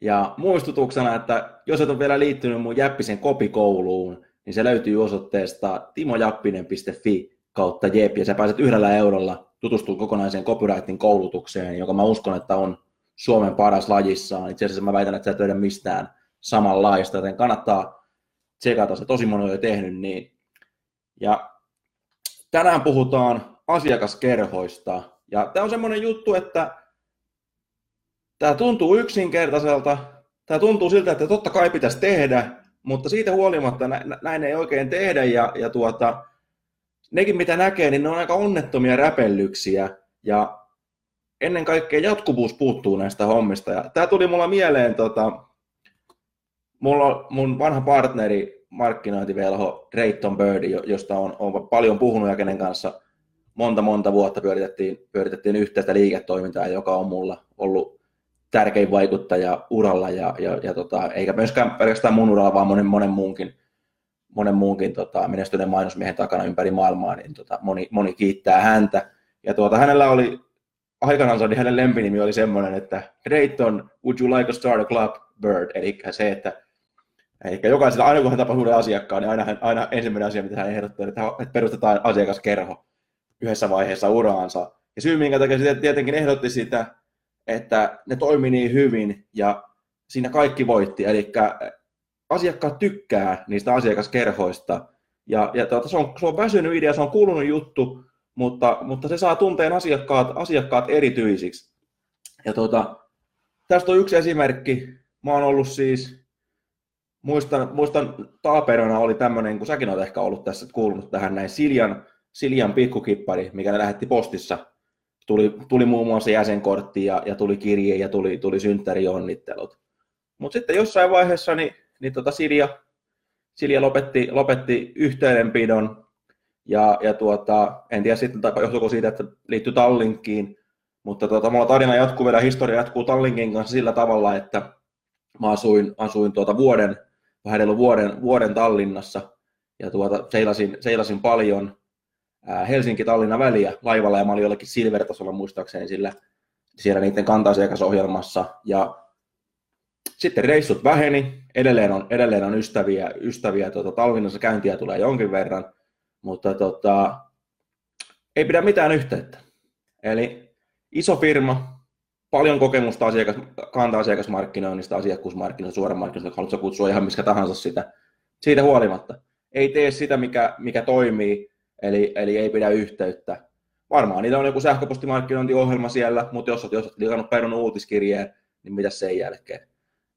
Ja muistutuksena, että jos et ole vielä liittynyt mun Jäppisen kopikouluun, niin se löytyy osoitteesta timojappinen.fi kautta jep, ja sä pääset yhdellä eurolla tutustumaan kokonaiseen copywriting koulutukseen, joka mä uskon, että on Suomen paras lajissaan. Itse asiassa mä väitän, että sä et löydä mistään samanlaista, joten kannattaa tsekata, se tosi moni on jo tehnyt niin. Ja tänään puhutaan asiakaskerhoista, ja tämä on semmoinen juttu, että Tämä tuntuu yksinkertaiselta, tämä tuntuu siltä, että totta kai pitäisi tehdä, mutta siitä huolimatta näin ei oikein tehdä ja, ja tuota, nekin mitä näkee, niin ne on aika onnettomia räpellyksiä ja ennen kaikkea jatkuvuus puuttuu näistä hommista. Ja tämä tuli mulla mieleen, tota, mulla mun vanha partneri, markkinointivelho Drayton Bird, josta on, on paljon puhunut ja kenen kanssa monta monta vuotta pyöritettiin, pyöritettiin yhteistä liiketoimintaa, joka on mulla ollut tärkein vaikuttaja uralla ja, ja, ja tota, eikä myöskään pelkästään mun uralla, vaan monen, monen muunkin, monen muunkin tota, menestyneen mainosmiehen takana ympäri maailmaa, niin tota, moni, moni kiittää häntä. Ja tuota, hänellä oli aikanaan niin hänen lempinimi oli semmoinen, että Drayton, would you like to start a club, Bird? Eli se, että Eli jokaisella, aina kun hän tapaa uuden asiakkaan, niin aina, aina ensimmäinen asia, mitä hän ehdottaa, että perustetaan asiakaskerho yhdessä vaiheessa uraansa. Ja syy, minkä takia se tietenkin ehdotti sitä, että ne toimi niin hyvin ja siinä kaikki voitti. Eli asiakkaat tykkää niistä asiakaskerhoista ja, ja tuota, se, on, se on väsynyt idea, se on kuulunut juttu, mutta, mutta se saa tunteen asiakkaat, asiakkaat erityisiksi. Ja tuota, tästä on yksi esimerkki. Mä oon ollut siis, muistan, muistan taaperona oli tämmöinen, kun säkin olet ehkä ollut tässä kuulunut tähän näin, Siljan, Siljan pikkukippari, mikä ne lähetti postissa tuli, tuli muun muassa jäsenkortti ja, ja tuli kirje ja tuli, tuli synttärionnittelut. Mutta sitten jossain vaiheessa niin, niin tota Silja, Silja lopetti, lopetti yhteydenpidon. Ja, ja tuota, en tiedä sitten johtuuko siitä, että liittyy Tallinkiin, mutta tuota, mulla tarina jatkuu vielä, historia jatkuu Tallinkin kanssa sillä tavalla, että mä asuin, asuin tuota vuoden, vähän vuoden, vuoden Tallinnassa. Ja tuota, seilasin, seilasin paljon Helsinki-Tallinna väliä laivalla ja mä olin jollakin Silver-tasolla muistaakseni sillä, siellä niiden kanta-asiakasohjelmassa. Ja sitten reissut väheni, edelleen on, edelleen on ystäviä, ystäviä tuota, Tallinnassa käyntiä tulee jonkin verran, mutta tota, ei pidä mitään yhteyttä. Eli iso firma, paljon kokemusta asiakas, kanta-asiakasmarkkinoinnista, asiakkuusmarkkinoista, suoramarkkinoista, haluatko kutsua ihan missä tahansa sitä, siitä huolimatta. Ei tee sitä, mikä, mikä toimii, eli, eli ei pidä yhteyttä. Varmaan niillä on joku sähköpostimarkkinointiohjelma siellä, mutta jos olet, jos olet liikannut perun uutiskirjeen, niin mitä sen jälkeen?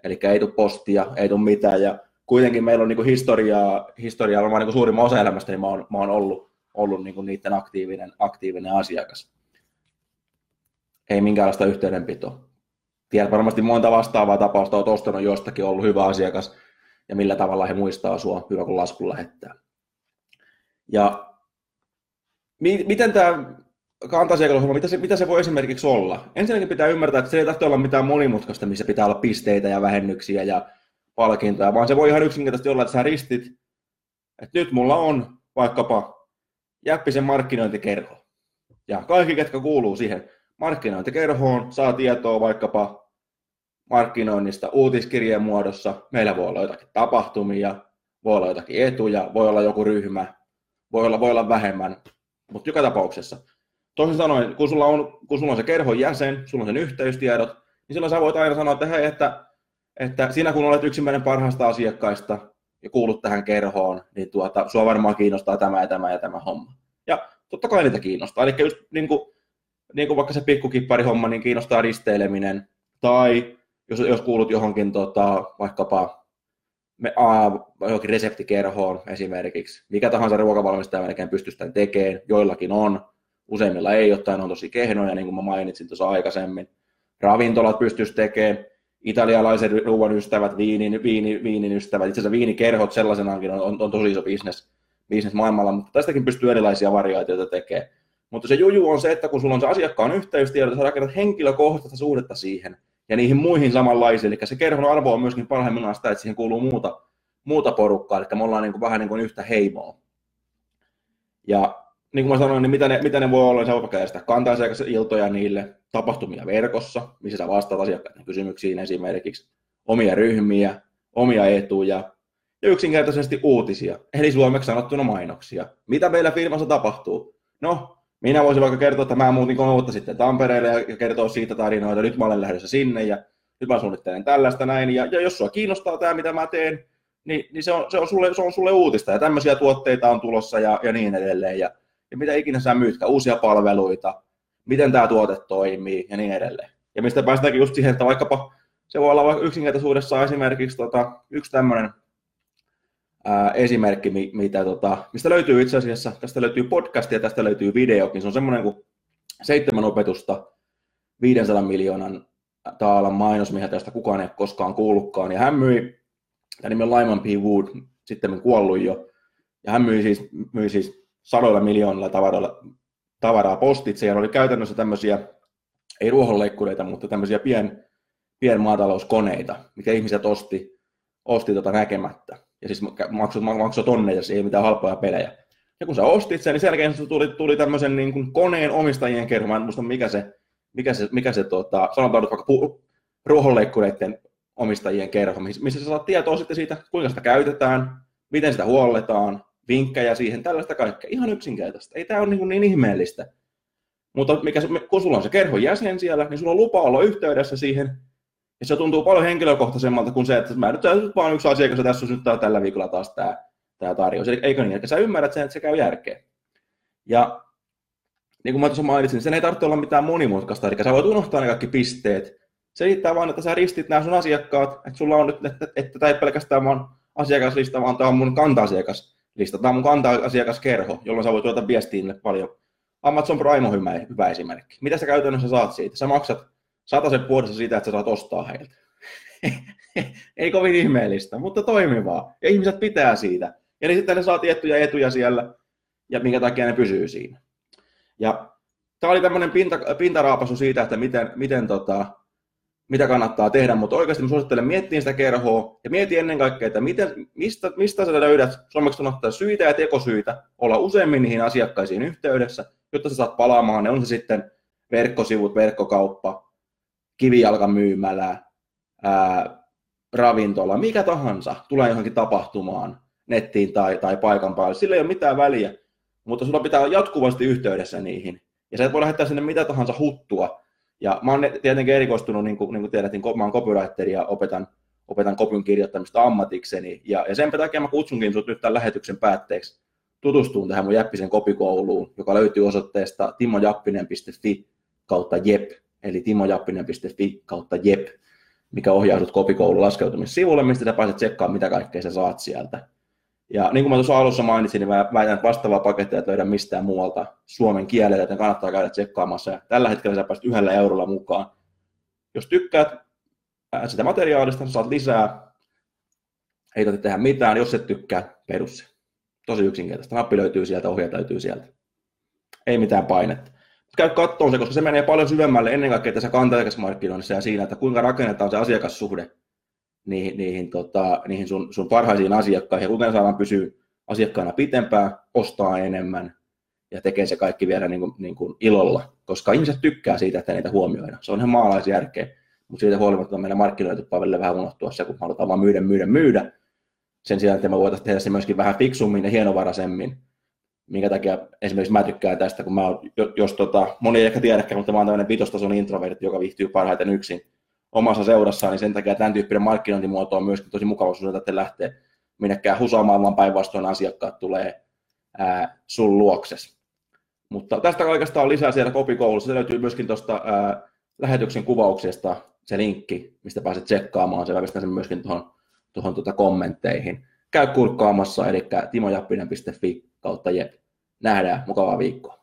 Eli ei tule postia, ei tule mitään, ja kuitenkin meillä on niin historiaa, historiaa varmaan niin suurimman osa elämästä, niin mä oon, mä oon ollut, ollut niin niiden aktiivinen, aktiivinen asiakas. Ei minkäänlaista yhteydenpitoa. Tiedät varmasti monta vastaavaa tapausta, olet ostanut jostakin, ollut hyvä asiakas, ja millä tavalla he muistaa sua, hyvä kun laskun lähettää. Ja miten tämä kanta mitä se, mitä se voi esimerkiksi olla? Ensinnäkin pitää ymmärtää, että se ei tarvitse olla mitään monimutkaista, missä pitää olla pisteitä ja vähennyksiä ja palkintoja, vaan se voi ihan yksinkertaisesti olla, että sä ristit, että nyt mulla on vaikkapa Jäppisen markkinointikerho. Ja kaikki, ketkä kuuluu siihen markkinointikerhoon, saa tietoa vaikkapa markkinoinnista uutiskirjeen muodossa. Meillä voi olla jotakin tapahtumia, voi olla jotakin etuja, voi olla joku ryhmä, voi olla, voi olla vähemmän mutta joka tapauksessa. Toisin sanoen, kun sulla, on, kun sulla on se kerhon jäsen, sulla on sen yhteystiedot, niin silloin sä voit aina sanoa, että hei, että, että sinä kun olet yksimmäinen parhaista asiakkaista ja kuulut tähän kerhoon, niin tuota, sua varmaan kiinnostaa tämä ja tämä ja tämä homma. Ja totta kai niitä kiinnostaa. Eli just niin kuin, niin kuin vaikka se pikkukipparihomma, niin kiinnostaa risteileminen. Tai jos, jos kuulut johonkin tota, vaikkapa me, a, johonkin reseptikerhoon esimerkiksi. Mikä tahansa ruokavalmistaja melkein pystyy sitä tekemään, joillakin on, useimmilla ei, jotain on tosi kehnoja, niin kuin mä mainitsin tuossa aikaisemmin. Ravintolat pystyisi tekemään, italialaisen ruoan ystävät, viinin, viini, viinin ystävät, itse asiassa viinikerhot sellaisenaankin on, on, on tosi iso bisnes, bisnes maailmalla, mutta tästäkin pystyy erilaisia variaatioita tekemään. Mutta se juju on se, että kun sulla on se asiakkaan yhteystiedot, sä rakennat henkilökohtaista suhdetta siihen ja niihin muihin samanlaisiin, eli se kerhon arvo on myöskin parhaimmillaan sitä, että siihen kuuluu muuta, muuta porukkaa, eli me ollaan niin kuin, vähän niin kuin yhtä heimoa. Ja niin kuin mä sanoin, niin mitä ne, mitä ne voi olla, niin sä voit vaikka järjestää iltoja niille, tapahtumia verkossa, missä sä vastaat asiakkaiden kysymyksiin esimerkiksi, omia ryhmiä, omia etuja ja yksinkertaisesti uutisia, eli suomeksi sanottuna mainoksia. Mitä meillä firmassa tapahtuu? No, minä voisin vaikka kertoa, että mä muutin kolme vuotta sitten Tampereelle ja kertoa siitä tarinoita, nyt mä olen lähdössä sinne ja nyt mä suunnittelen tällaista näin, ja, ja jos sua kiinnostaa tämä, mitä mä teen, niin, niin se, on, se, on sulle, se on sulle uutista, ja tämmöisiä tuotteita on tulossa ja, ja niin edelleen, ja, ja mitä ikinä sä myytkään, uusia palveluita, miten tämä tuote toimii ja niin edelleen. Ja mistä päästäänkin just siihen, että vaikkapa se voi olla vaikka yksinkertaisuudessa esimerkiksi tota, yksi tämmöinen ää, esimerkki, mitä, tota, mistä löytyy itse asiassa, tästä löytyy podcast ja tästä löytyy videokin. Se on semmoinen kuin seitsemän opetusta 500 miljoonan taalan mainos, mihin tästä kukaan ei koskaan kuullutkaan. Ja hän myi, tämä nimi on Lyman P. Wood, sitten kuollut jo, ja hän myi siis, myi siis sadoilla miljoonilla tavaroilla, tavaraa postitse, ja oli käytännössä tämmöisiä, ei ruohonleikkureita, mutta tämmöisiä pien, pienmaatalouskoneita, mikä ihmiset osti, osti tota näkemättä. Ja siis maksoi, maksoi tonneja, ei mitään halpoja pelejä. Ja kun sä ostit sen, niin sen jälkeen tuli, tuli tämmöisen niin kuin koneen omistajien kerho, mä en muista mikä se, mikä se, mikä se tota, sanotaan nyt vaikka pu, ruohonleikkureiden omistajien kerho, missä sä saat tietoa sitten siitä, kuinka sitä käytetään, miten sitä huolletaan, vinkkejä siihen, tällaista kaikkea. Ihan yksinkertaista. Ei tämä ole niin, niin ihmeellistä. Mutta mikä, kun sulla on se kerhon jäsen siellä, niin sulla on lupa olla yhteydessä siihen. Ja se tuntuu paljon henkilökohtaisemmalta kuin se, että mä nyt vaan yksi asiakas ja tässä on nyt tällä viikolla taas tämä, tämä tarjous. Eli eikö niin, että sä ymmärrät sen, että se käy järkeen. Ja niin kuin mä tuossa mainitsin, niin sen ei tarvitse olla mitään monimutkaista. Eli sä voit unohtaa ne kaikki pisteet. Se riittää vaan, että sä ristit nämä sun asiakkaat, että sulla on nyt, että, että tämä ei pelkästään vaan asiakaslista, vaan tämä on mun kanta-asiakas listataan mun kanta-asiakaskerho, jolloin sä voit tuota viestiä paljon. Amazon Prime on hyvä, hyvä esimerkki. Mitä sä käytännössä saat siitä? Sä maksat sen vuodessa siitä, että sä saat ostaa heiltä. Ei kovin ihmeellistä, mutta toimivaa. Ja ihmiset pitää siitä. Niin sitten ne saa tiettyjä etuja siellä, ja minkä takia ne pysyy siinä. Ja tämä oli tämmöinen pinta, pintaraapasu siitä, että miten, miten tota, mitä kannattaa tehdä, mutta oikeasti mä suosittelen miettiä sitä kerhoa ja mieti ennen kaikkea, että miten, mistä, mistä sä löydät suomeksi sanottuna syitä ja tekosyitä olla useammin niihin asiakkaisiin yhteydessä, jotta sä saat palaamaan, ne on se sitten verkkosivut, verkkokauppa, kivijalkamyymälä, ää, ravintola, mikä tahansa tulee johonkin tapahtumaan nettiin tai, tai paikan päälle. Sillä ei ole mitään väliä, mutta sulla pitää olla jatkuvasti yhteydessä niihin. Ja sä et voi lähettää sinne mitä tahansa huttua, ja mä oon tietenkin erikoistunut, niin kuin, niin kuin tiedät, niin mä oon copywriter ja opetan, opetan kopyn kirjoittamista ammatikseni. Ja, ja sen takia mä kutsunkin sut nyt tämän lähetyksen päätteeksi tutustuun tähän mun Jäppisen kopikouluun, joka löytyy osoitteesta timojappinen.fi kautta jep, eli timojappinen.fi kautta jep, mikä ohjaa sut kopikoulun laskeutumissivulle, mistä sä pääset tsekkaamaan, mitä kaikkea sä saat sieltä. Ja niin kuin mä tuossa alussa mainitsin, niin mä väitän, että vastaavaa pakettia et löydä mistään muualta suomen kielellä, joten kannattaa käydä tsekkaamassa. Ja tällä hetkellä sä pääset yhdellä eurolla mukaan. Jos tykkäät sitä materiaalista, saat lisää. Ei tarvitse tehdä mitään. Jos et tykkää, perus Tosi yksinkertaista. Nappi löytyy sieltä, ohjaat löytyy sieltä. Ei mitään painetta. Käy kattoon se, koska se menee paljon syvemmälle ennen kaikkea tässä kantajakasmarkkinoinnissa ja siinä, että kuinka rakennetaan se asiakassuhde niihin, niihin, tota, niihin sun, sun parhaisiin asiakkaihin ja kuinka saadaan pysyä asiakkaana pitempään, ostaa enemmän ja tekee se kaikki vielä niin kuin, niin kuin ilolla, koska ihmiset tykkää siitä, että niitä huomioidaan. Se on ihan maalaisjärkeä, mutta siitä huolimatta meidän markkinointipalveluille vähän unohtua se, kun halutaan vaan myydä, myydä, myydä. Sen sijaan, että me voitaisiin tehdä se myöskin vähän fiksummin ja hienovaraisemmin. Minkä takia esimerkiksi mä tykkään tästä, kun mä oon, jos tota, moni ei ehkä tiedäkään, mutta mä oon tämmöinen vitostason introvertti, joka viihtyy parhaiten yksin omassa seurassaan, niin sen takia tämän tyyppinen markkinointimuoto on myöskin tosi mukava sinulle, että lähtee minnekään husaamaan, vaan päinvastoin asiakkaat tulee ää, sun luokses. Mutta tästä kaikesta on lisää siellä kopikoulussa. Se löytyy myöskin tuosta lähetyksen kuvauksesta se linkki, mistä pääset tsekkaamaan. Se vaikka sen myöskin tuohon, tuohon tuota kommentteihin. Käy kurkkaamassa, eli timojappinen.fi kautta jep. Nähdään, mukavaa viikkoa.